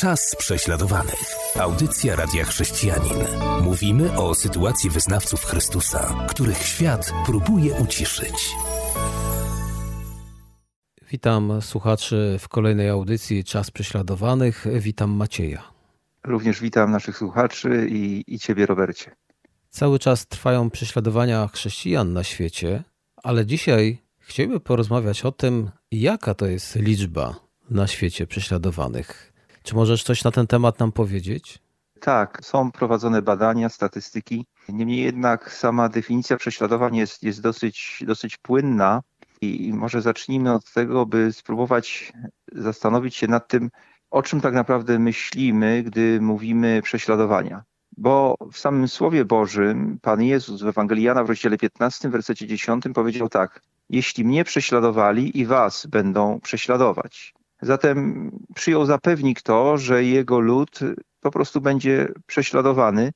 Czas prześladowanych. Audycja Radia Chrześcijanin. Mówimy o sytuacji wyznawców Chrystusa, których świat próbuje uciszyć. Witam słuchaczy w kolejnej audycji Czas Prześladowanych. Witam Macieja. Również witam naszych słuchaczy i, i Ciebie, Robercie. Cały czas trwają prześladowania chrześcijan na świecie, ale dzisiaj chcielibyśmy porozmawiać o tym, jaka to jest liczba na świecie prześladowanych. Czy możesz coś na ten temat nam powiedzieć? Tak, są prowadzone badania, statystyki. Niemniej jednak sama definicja prześladowań jest, jest dosyć, dosyć płynna i może zacznijmy od tego, by spróbować zastanowić się nad tym, o czym tak naprawdę myślimy, gdy mówimy prześladowania. Bo w samym Słowie Bożym Pan Jezus w Ewangelii Jana w rozdziale 15, wersecie 10 powiedział tak: Jeśli mnie prześladowali, i was będą prześladować. Zatem przyjął zapewnik to, że jego lud po prostu będzie prześladowany,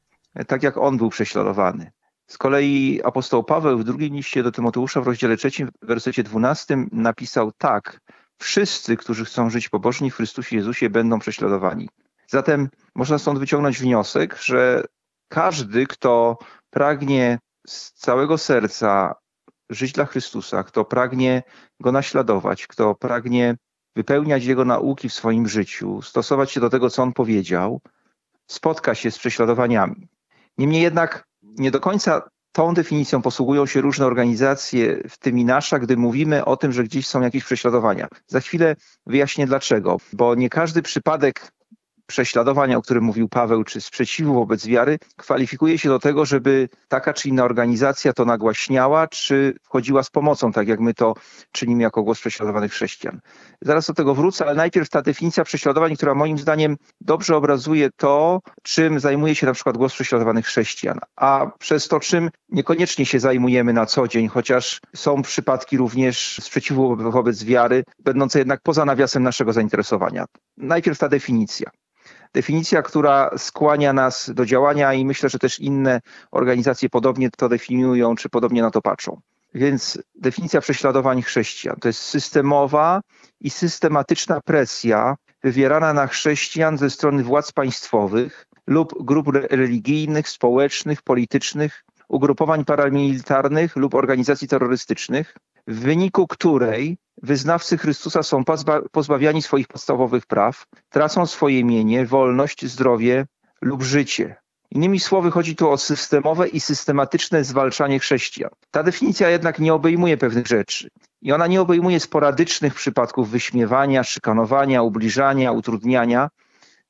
tak jak on był prześladowany. Z kolei apostoł Paweł w drugim liście do Tymoteusza w rozdziale 3, w wersecie 12 napisał tak: Wszyscy, którzy chcą żyć pobożni w Chrystusie Jezusie, będą prześladowani. Zatem można stąd wyciągnąć wniosek, że każdy, kto pragnie z całego serca żyć dla Chrystusa, kto pragnie go naśladować, kto pragnie wypełniać jego nauki w swoim życiu, stosować się do tego, co on powiedział, spotka się z prześladowaniami. Niemniej jednak nie do końca tą definicją posługują się różne organizacje, w tym i nasza, gdy mówimy o tym, że gdzieś są jakieś prześladowania. Za chwilę wyjaśnię dlaczego, bo nie każdy przypadek prześladowania, o którym mówił Paweł, czy sprzeciwu wobec wiary, kwalifikuje się do tego, żeby taka czy inna organizacja to nagłaśniała, czy wchodziła z pomocą, tak jak my to czynimy jako głos prześladowanych chrześcijan. Zaraz do tego wrócę, ale najpierw ta definicja prześladowań, która moim zdaniem dobrze obrazuje to, czym zajmuje się na przykład głos prześladowanych chrześcijan, a przez to, czym niekoniecznie się zajmujemy na co dzień, chociaż są przypadki również sprzeciwu wobec wiary, będące jednak poza nawiasem naszego zainteresowania. Najpierw ta definicja definicja, która skłania nas do działania i myślę, że też inne organizacje podobnie to definiują, czy podobnie na to patrzą. Więc definicja prześladowań chrześcijan to jest systemowa i systematyczna presja wywierana na chrześcijan ze strony władz państwowych lub grup religijnych, społecznych, politycznych, ugrupowań paramilitarnych lub organizacji terrorystycznych, w wyniku której wyznawcy Chrystusa są pozbawiani swoich podstawowych praw, tracą swoje mienie, wolność, zdrowie lub życie. Innymi słowy, chodzi tu o systemowe i systematyczne zwalczanie chrześcijan. Ta definicja jednak nie obejmuje pewnych rzeczy. I ona nie obejmuje sporadycznych przypadków wyśmiewania, szykanowania, ubliżania, utrudniania,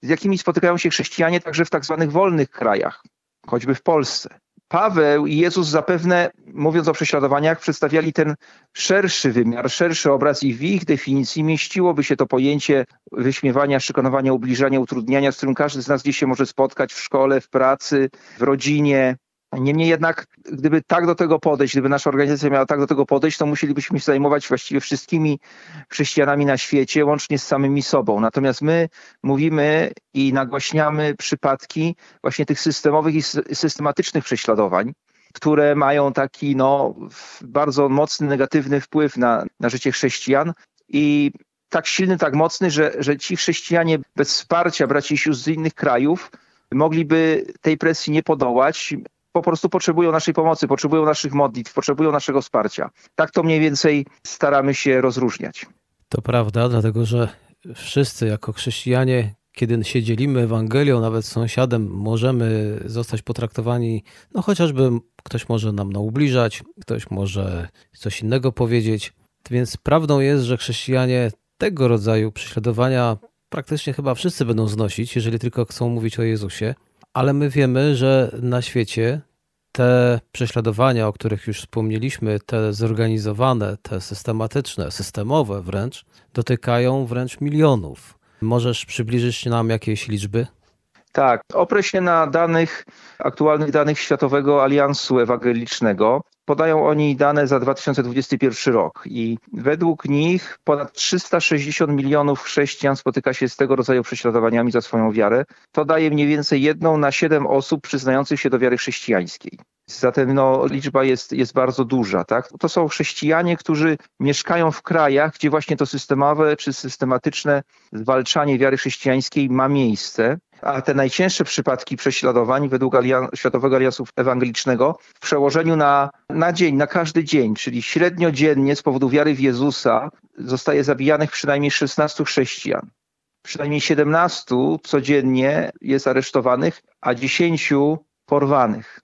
z jakimi spotykają się chrześcijanie także w tak zwanych wolnych krajach, choćby w Polsce. Paweł i Jezus zapewne, mówiąc o prześladowaniach, przedstawiali ten szerszy wymiar, szerszy obraz i w ich definicji mieściłoby się to pojęcie wyśmiewania, szykanowania, ubliżania, utrudniania, z którym każdy z nas gdzieś się może spotkać w szkole, w pracy, w rodzinie, Niemniej jednak, gdyby tak do tego podejść, gdyby nasza organizacja miała tak do tego podejść, to musielibyśmy się zajmować właściwie wszystkimi chrześcijanami na świecie, łącznie z samymi sobą. Natomiast my mówimy i nagłaśniamy przypadki właśnie tych systemowych i systematycznych prześladowań, które mają taki no, bardzo mocny, negatywny wpływ na, na życie chrześcijan. I tak silny, tak mocny, że, że ci chrześcijanie bez wsparcia braci i sióstr z innych krajów mogliby tej presji nie podołać, po prostu potrzebują naszej pomocy, potrzebują naszych modlitw, potrzebują naszego wsparcia. Tak to mniej więcej staramy się rozróżniać. To prawda, dlatego że wszyscy jako chrześcijanie, kiedy się dzielimy Ewangelią, nawet z sąsiadem, możemy zostać potraktowani, no chociażby ktoś może nam naubliżać, ktoś może coś innego powiedzieć. Więc prawdą jest, że chrześcijanie tego rodzaju prześladowania praktycznie chyba wszyscy będą znosić, jeżeli tylko chcą mówić o Jezusie ale my wiemy, że na świecie te prześladowania, o których już wspomnieliśmy, te zorganizowane, te systematyczne, systemowe wręcz, dotykają wręcz milionów. Możesz przybliżyć nam jakieś liczby? Tak, oprę się na danych, aktualnych danych Światowego Aliansu Ewangelicznego. Podają oni dane za 2021 rok i według nich ponad 360 milionów chrześcijan spotyka się z tego rodzaju prześladowaniami za swoją wiarę. To daje mniej więcej jedną na siedem osób przyznających się do wiary chrześcijańskiej. Zatem no, liczba jest, jest bardzo duża. Tak? To są chrześcijanie, którzy mieszkają w krajach, gdzie właśnie to systemowe czy systematyczne zwalczanie wiary chrześcijańskiej ma miejsce. A te najcięższe przypadki prześladowań według Alian Światowego Aliansu Ewangelicznego w przełożeniu na, na dzień, na każdy dzień, czyli średnio dziennie z powodu wiary w Jezusa zostaje zabijanych przynajmniej 16 chrześcijan. Przynajmniej 17 codziennie jest aresztowanych, a 10 porwanych.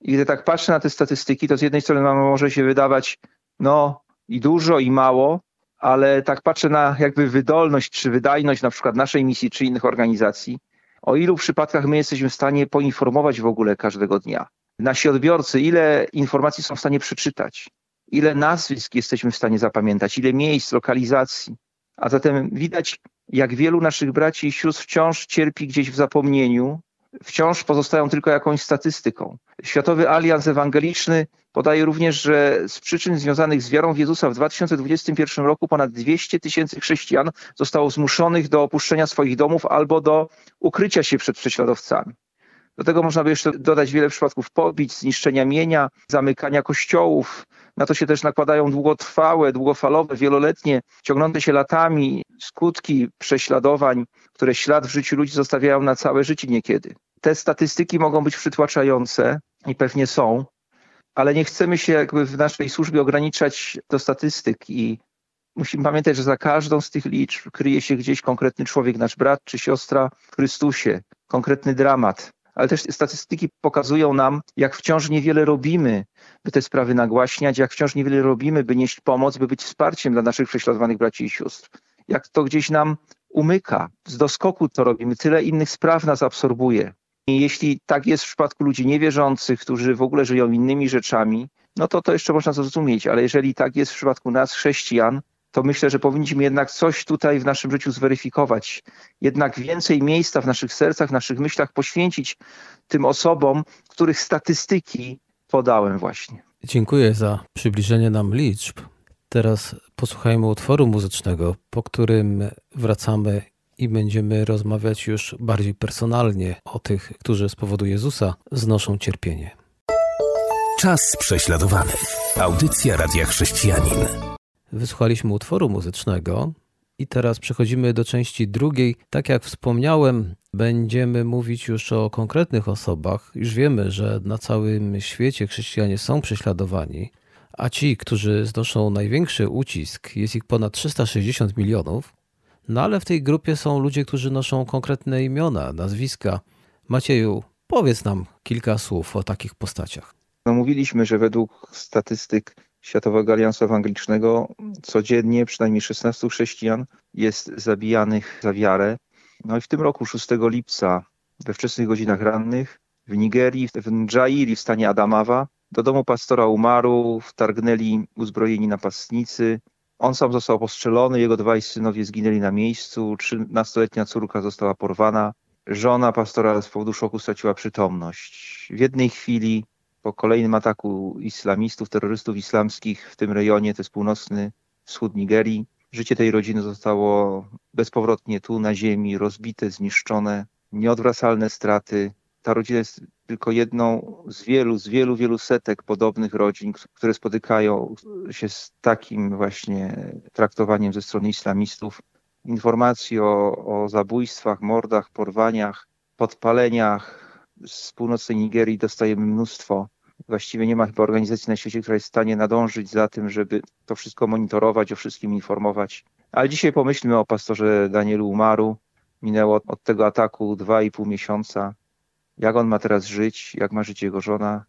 I gdy tak patrzę na te statystyki, to z jednej strony może się wydawać, no i dużo, i mało, ale tak patrzę na jakby wydolność czy wydajność na przykład naszej misji czy innych organizacji, o ilu przypadkach my jesteśmy w stanie poinformować w ogóle każdego dnia. Nasi odbiorcy, ile informacji są w stanie przeczytać, ile nazwisk jesteśmy w stanie zapamiętać, ile miejsc, lokalizacji. A zatem widać, jak wielu naszych braci i sióstr wciąż cierpi gdzieś w zapomnieniu, wciąż pozostają tylko jakąś statystyką. Światowy Alians Ewangeliczny podaje również, że z przyczyn związanych z wiarą w Jezusa w 2021 roku ponad 200 tysięcy chrześcijan zostało zmuszonych do opuszczenia swoich domów albo do ukrycia się przed prześladowcami. Do tego można by jeszcze dodać wiele przypadków pobić, zniszczenia mienia, zamykania kościołów. Na to się też nakładają długotrwałe, długofalowe, wieloletnie, ciągnące się latami skutki prześladowań, które ślad w życiu ludzi zostawiają na całe życie niekiedy. Te statystyki mogą być przytłaczające i pewnie są, ale nie chcemy się jakby w naszej służbie ograniczać do statystyk i musimy pamiętać, że za każdą z tych liczb kryje się gdzieś konkretny człowiek, nasz brat czy siostra w Chrystusie, konkretny dramat. Ale też statystyki pokazują nam, jak wciąż niewiele robimy, by te sprawy nagłaśniać, jak wciąż niewiele robimy, by nieść pomoc, by być wsparciem dla naszych prześladowanych braci i sióstr. Jak to gdzieś nam umyka, z doskoku to robimy, tyle innych spraw nas absorbuje. I jeśli tak jest w przypadku ludzi niewierzących, którzy w ogóle żyją innymi rzeczami, no to to jeszcze można zrozumieć, ale jeżeli tak jest w przypadku nas, chrześcijan, to myślę, że powinniśmy jednak coś tutaj w naszym życiu zweryfikować. Jednak więcej miejsca w naszych sercach, w naszych myślach poświęcić tym osobom, których statystyki podałem właśnie. Dziękuję za przybliżenie nam liczb. Teraz posłuchajmy utworu muzycznego, po którym wracamy i będziemy rozmawiać już bardziej personalnie o tych, którzy z powodu Jezusa znoszą cierpienie. Czas prześladowany. Audycja Radia Chrześcijanin. Wysłuchaliśmy utworu muzycznego i teraz przechodzimy do części drugiej. Tak jak wspomniałem, będziemy mówić już o konkretnych osobach. Już wiemy, że na całym świecie chrześcijanie są prześladowani, a ci, którzy znoszą największy ucisk, jest ich ponad 360 milionów. No ale w tej grupie są ludzie, którzy noszą konkretne imiona, nazwiska. Macieju, powiedz nam kilka słów o takich postaciach. No mówiliśmy, że według statystyk Światowego Aliansu Ewangelicznego codziennie przynajmniej 16 chrześcijan jest zabijanych za wiarę. No i w tym roku 6 lipca we wczesnych godzinach rannych w Nigerii, w Ndżairi w stanie Adamawa do domu pastora Umaru wtargnęli uzbrojeni napastnicy, on sam został postrzelony, jego dwaj synowie zginęli na miejscu, trzynastoletnia córka została porwana, żona pastora z powodu szoku straciła przytomność. W jednej chwili po kolejnym ataku islamistów, terrorystów islamskich w tym rejonie, to jest północny wschód Nigerii, życie tej rodziny zostało bezpowrotnie tu na ziemi, rozbite, zniszczone, nieodwracalne straty. Ta rodzina jest tylko jedną z wielu, z wielu, wielu setek podobnych rodzin, które spotykają się z takim właśnie traktowaniem ze strony islamistów. Informacji o, o zabójstwach, mordach, porwaniach, podpaleniach z północnej Nigerii dostajemy mnóstwo. Właściwie nie ma chyba organizacji na świecie, która jest w stanie nadążyć za tym, żeby to wszystko monitorować, o wszystkim informować. Ale dzisiaj pomyślmy o pastorze Danielu Umaru. Minęło od tego ataku dwa i pół miesiąca jak on ma teraz żyć, jak ma żyć jego żona,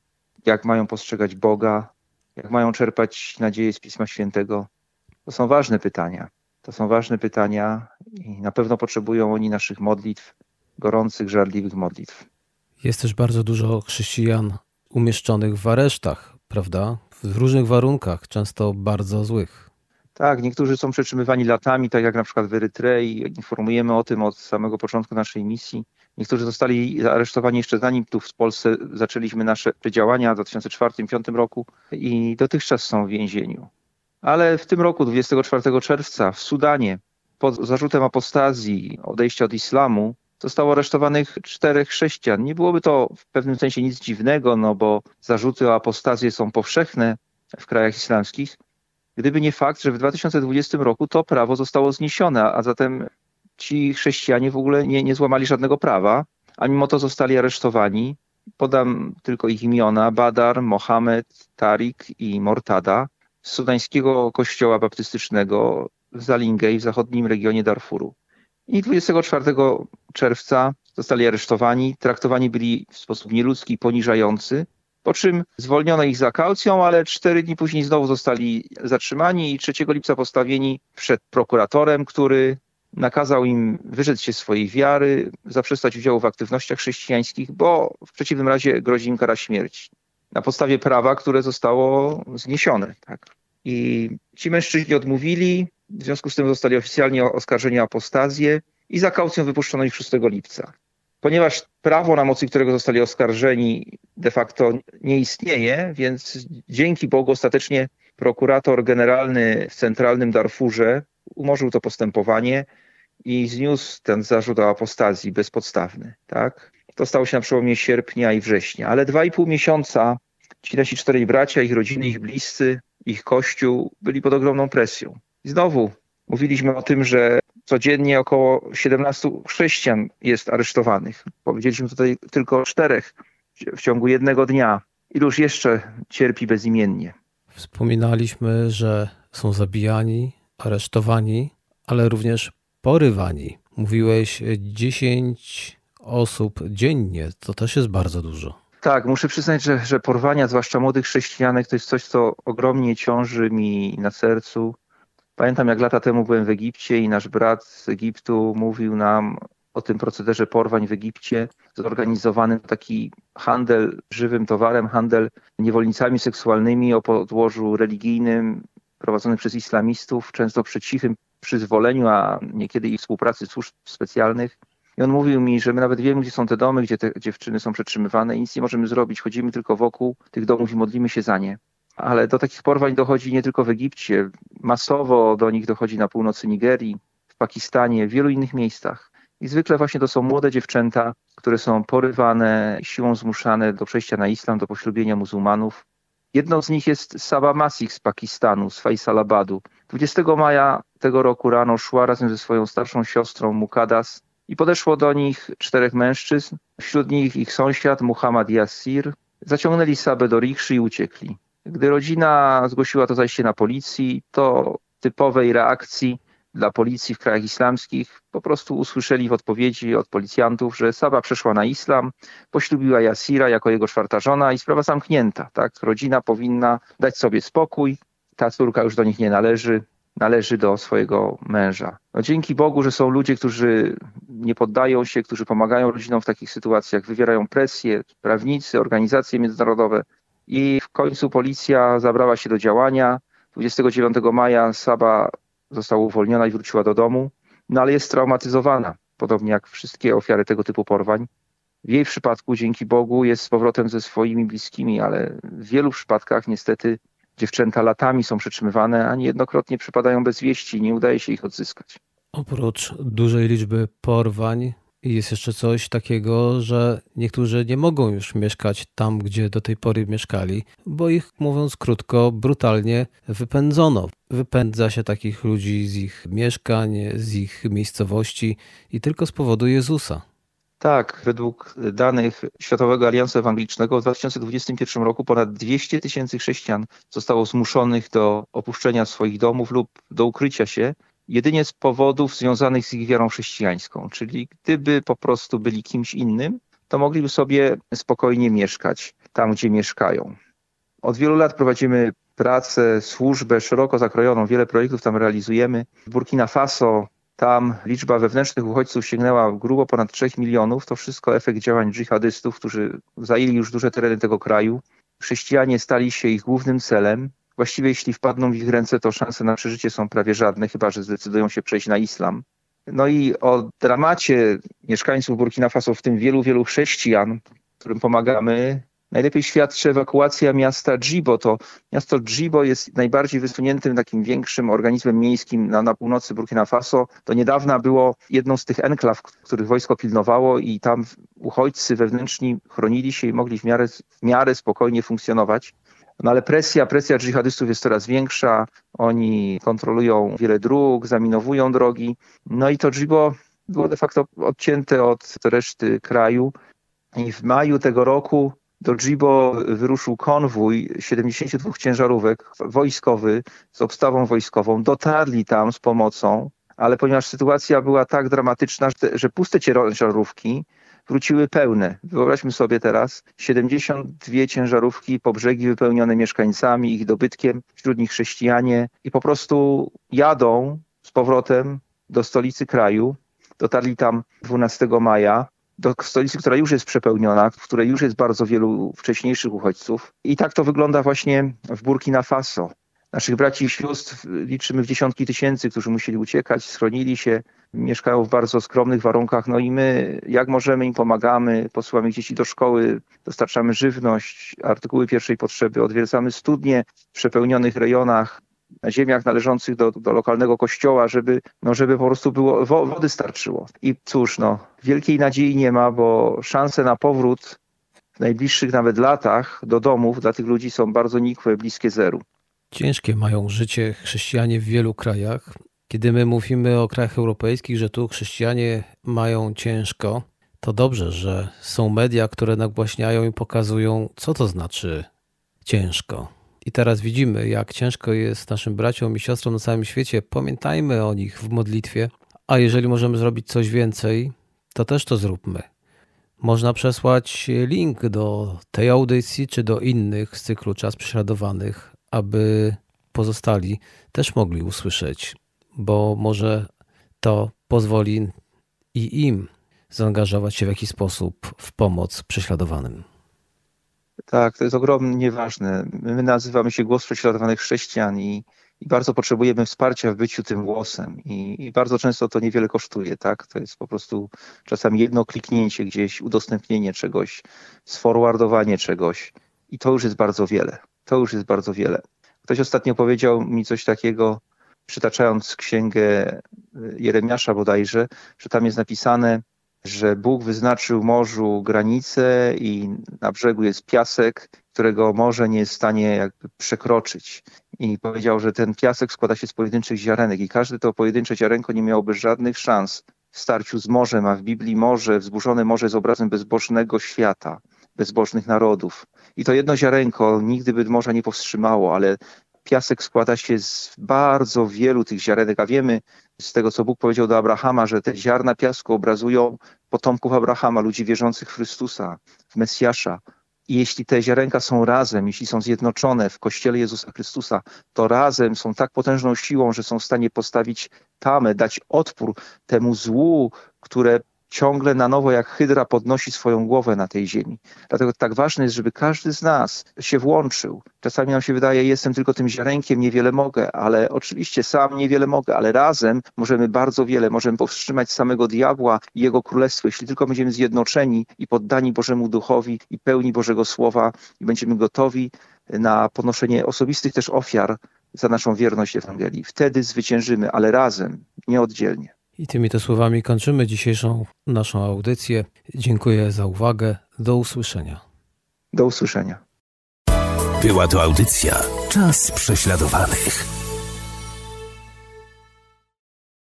jak mają postrzegać Boga, jak mają czerpać nadzieję z Pisma Świętego. To są ważne pytania. To są ważne pytania i na pewno potrzebują oni naszych modlitw, gorących, żarliwych modlitw. Jest też bardzo dużo chrześcijan umieszczonych w aresztach, prawda? W różnych warunkach, często bardzo złych. Tak, niektórzy są przetrzymywani latami, tak jak na przykład w Erytrei. Informujemy o tym od samego początku naszej misji. Niektórzy zostali aresztowani jeszcze zanim tu w Polsce zaczęliśmy nasze działania w 2004-2005 roku i dotychczas są w więzieniu. Ale w tym roku, 24 czerwca, w Sudanie, pod zarzutem apostazji, odejścia od islamu, zostało aresztowanych czterech chrześcijan. Nie byłoby to w pewnym sensie nic dziwnego, no bo zarzuty o apostazję są powszechne w krajach islamskich. Gdyby nie fakt, że w 2020 roku to prawo zostało zniesione, a zatem ci chrześcijanie w ogóle nie, nie złamali żadnego prawa, a mimo to zostali aresztowani. Podam tylko ich imiona: Badar, Mohamed, Tarik i Mortada z sudańskiego kościoła baptystycznego w Zalingej w zachodnim regionie Darfuru. I 24 czerwca zostali aresztowani, traktowani byli w sposób nieludzki poniżający, po czym zwolniono ich za kaucją, ale cztery dni później znowu zostali zatrzymani i 3 lipca postawieni przed prokuratorem, który nakazał im wyrzec się swojej wiary, zaprzestać udziału w aktywnościach chrześcijańskich, bo w przeciwnym razie grozi im kara śmierci. Na podstawie prawa, które zostało zniesione. Tak. I ci mężczyźni odmówili, w związku z tym zostali oficjalnie oskarżeni o apostazję i za kaucją wypuszczono ich 6 lipca. Ponieważ prawo, na mocy którego zostali oskarżeni, de facto nie istnieje, więc dzięki Bogu ostatecznie prokurator generalny w centralnym Darfurze umorzył to postępowanie i zniósł ten zarzut o apostazji bezpodstawny. Tak? To stało się na przełomie sierpnia i września, ale dwa i pół miesiąca ci nasi czterej bracia, ich rodziny, ich bliscy, ich kościół byli pod ogromną presją. I znowu mówiliśmy o tym, że codziennie około 17 chrześcijan jest aresztowanych. Powiedzieliśmy tutaj tylko o czterech w ciągu jednego dnia. Iluż jeszcze cierpi bezimiennie. Wspominaliśmy, że są zabijani, aresztowani, ale również porywani. Mówiłeś 10 osób dziennie. To też jest bardzo dużo. Tak, muszę przyznać, że, że porwania, zwłaszcza młodych chrześcijanek, to jest coś, co ogromnie ciąży mi na sercu. Pamiętam, jak lata temu byłem w Egipcie i nasz brat z Egiptu mówił nam o tym procederze porwań w Egipcie, zorganizowany taki handel żywym towarem, handel niewolnicami seksualnymi o podłożu religijnym, prowadzony przez islamistów, często przy cichym przyzwoleniu, a niekiedy i współpracy służb specjalnych. I on mówił mi, że my nawet wiemy, gdzie są te domy, gdzie te dziewczyny są przetrzymywane i nic nie możemy zrobić. Chodzimy tylko wokół tych domów i modlimy się za nie. Ale do takich porwań dochodzi nie tylko w Egipcie. Masowo do nich dochodzi na północy Nigerii, w Pakistanie, w wielu innych miejscach. I zwykle właśnie to są młode dziewczęta, które są porywane, siłą zmuszane do przejścia na islam, do poślubienia muzułmanów. Jedną z nich jest Saba Masih z Pakistanu, z Faisalabadu. 20 maja tego roku rano szła razem ze swoją starszą siostrą Mukadas i podeszło do nich czterech mężczyzn, wśród nich ich sąsiad Muhammad Yassir. Zaciągnęli Sabę do rikszy i uciekli. Gdy rodzina zgłosiła to zajście na policji, to typowej reakcji dla policji w krajach islamskich po prostu usłyszeli w odpowiedzi od policjantów, że Saba przeszła na islam, poślubiła Yasira jako jego czwarta żona i sprawa zamknięta. Tak? Rodzina powinna dać sobie spokój, ta córka już do nich nie należy, należy do swojego męża. No dzięki Bogu, że są ludzie, którzy nie poddają się, którzy pomagają rodzinom w takich sytuacjach, wywierają presję, prawnicy, organizacje międzynarodowe. I w końcu policja zabrała się do działania. 29 maja Saba została uwolniona i wróciła do domu, no ale jest traumatyzowana, podobnie jak wszystkie ofiary tego typu porwań. W jej przypadku, dzięki Bogu, jest z powrotem ze swoimi bliskimi, ale w wielu przypadkach niestety Dziewczęta latami są przetrzymywane, a niejednokrotnie przypadają bez wieści nie udaje się ich odzyskać. Oprócz dużej liczby porwań, jest jeszcze coś takiego, że niektórzy nie mogą już mieszkać tam, gdzie do tej pory mieszkali, bo ich, mówiąc krótko, brutalnie wypędzono. Wypędza się takich ludzi z ich mieszkań, z ich miejscowości i tylko z powodu Jezusa. Tak, według danych Światowego Aliansu Ewangelicznego w 2021 roku ponad 200 tysięcy chrześcijan zostało zmuszonych do opuszczenia swoich domów lub do ukrycia się jedynie z powodów związanych z ich wiarą chrześcijańską. Czyli gdyby po prostu byli kimś innym, to mogliby sobie spokojnie mieszkać tam, gdzie mieszkają. Od wielu lat prowadzimy pracę, służbę szeroko zakrojoną, wiele projektów tam realizujemy. W Burkina Faso tam liczba wewnętrznych uchodźców sięgnęła grubo ponad 3 milionów. To wszystko efekt działań dżihadystów, którzy zajęli już duże tereny tego kraju. Chrześcijanie stali się ich głównym celem. Właściwie jeśli wpadną w ich ręce, to szanse na przeżycie są prawie żadne, chyba że zdecydują się przejść na islam. No i o dramacie mieszkańców Burkina Faso, w tym wielu, wielu chrześcijan, którym pomagamy, Najlepiej świadczy ewakuacja miasta Djibo. To miasto Djibo jest najbardziej wysuniętym, takim większym organizmem miejskim na, na północy Burkina Faso. Do niedawna było jedną z tych enklaw, których wojsko pilnowało i tam uchodźcy wewnętrzni chronili się i mogli w miarę, w miarę spokojnie funkcjonować. No ale presja, presja dżihadystów jest coraz większa. Oni kontrolują wiele dróg, zaminowują drogi. No i to Djibo było de facto odcięte od reszty kraju. I w maju tego roku do Djibo wyruszył konwój 72 ciężarówek wojskowy z obstawą wojskową. Dotarli tam z pomocą, ale ponieważ sytuacja była tak dramatyczna, że puste ciężarówki wróciły pełne. Wyobraźmy sobie teraz 72 ciężarówki po brzegi wypełnione mieszkańcami, ich dobytkiem, wśród nich chrześcijanie i po prostu jadą z powrotem do stolicy kraju. Dotarli tam 12 maja do stolicy, która już jest przepełniona, w której już jest bardzo wielu wcześniejszych uchodźców. I tak to wygląda właśnie w Burkina Faso. Naszych braci i sióstr liczymy w dziesiątki tysięcy, którzy musieli uciekać, schronili się, mieszkają w bardzo skromnych warunkach. No i my, jak możemy, im pomagamy, posyłamy dzieci do szkoły, dostarczamy żywność, artykuły pierwszej potrzeby, odwiedzamy studnie w przepełnionych rejonach, na ziemiach należących do, do lokalnego kościoła, żeby, no, żeby po prostu było, wody starczyło. I cóż, no, wielkiej nadziei nie ma, bo szanse na powrót w najbliższych nawet latach do domów dla tych ludzi są bardzo nikłe, bliskie zeru. Ciężkie mają życie chrześcijanie w wielu krajach. Kiedy my mówimy o krajach europejskich, że tu chrześcijanie mają ciężko, to dobrze, że są media, które nagłaśniają i pokazują, co to znaczy ciężko. I teraz widzimy, jak ciężko jest naszym braciom i siostrom na całym świecie. Pamiętajmy o nich w modlitwie, a jeżeli możemy zrobić coś więcej, to też to zróbmy. Można przesłać link do tej audycji czy do innych z cyklu Czas Prześladowanych, aby pozostali też mogli usłyszeć, bo może to pozwoli i im zaangażować się w jakiś sposób w pomoc prześladowanym. Tak, to jest ogromnie ważne. My nazywamy się Głos Prześladowanych Chrześcijan i, i bardzo potrzebujemy wsparcia w byciu tym głosem I, i, bardzo często to niewiele kosztuje, tak? To jest po prostu czasami jedno kliknięcie gdzieś, udostępnienie czegoś, sforwardowanie czegoś i to już jest bardzo wiele. To już jest bardzo wiele. Ktoś ostatnio powiedział mi coś takiego, przytaczając księgę Jeremiasza bodajże, że tam jest napisane, że Bóg wyznaczył morzu granice i na brzegu jest piasek, którego morze nie jest w stanie jakby przekroczyć. I powiedział, że ten piasek składa się z pojedynczych ziarenek i każde to pojedyncze ziarenko nie miałoby żadnych szans w starciu z morzem, a w Biblii morze, wzburzone morze jest obrazem bezbożnego świata, bezbożnych narodów. I to jedno ziarenko nigdy by morza nie powstrzymało, ale piasek składa się z bardzo wielu tych ziarenek, a wiemy z tego, co Bóg powiedział do Abrahama, że te ziarna piasku obrazują potomków Abrahama, ludzi wierzących w Chrystusa, w Mesjasza. I jeśli te ziarenka są razem, jeśli są zjednoczone w Kościele Jezusa Chrystusa, to razem są tak potężną siłą, że są w stanie postawić tamę, dać odpór temu złu, które ciągle na nowo jak hydra podnosi swoją głowę na tej ziemi. Dlatego tak ważne jest, żeby każdy z nas się włączył. Czasami nam się wydaje, jestem tylko tym ziarenkiem, niewiele mogę, ale oczywiście sam niewiele mogę, ale razem możemy bardzo wiele, możemy powstrzymać samego diabła i jego królestwo, jeśli tylko będziemy zjednoczeni i poddani Bożemu Duchowi i pełni Bożego Słowa i będziemy gotowi na ponoszenie osobistych też ofiar za naszą wierność Ewangelii. Wtedy zwyciężymy, ale razem, nieoddzielnie. I tymi to słowami kończymy dzisiejszą naszą audycję. Dziękuję za uwagę. Do usłyszenia. Do usłyszenia. Była to audycja Czas prześladowanych.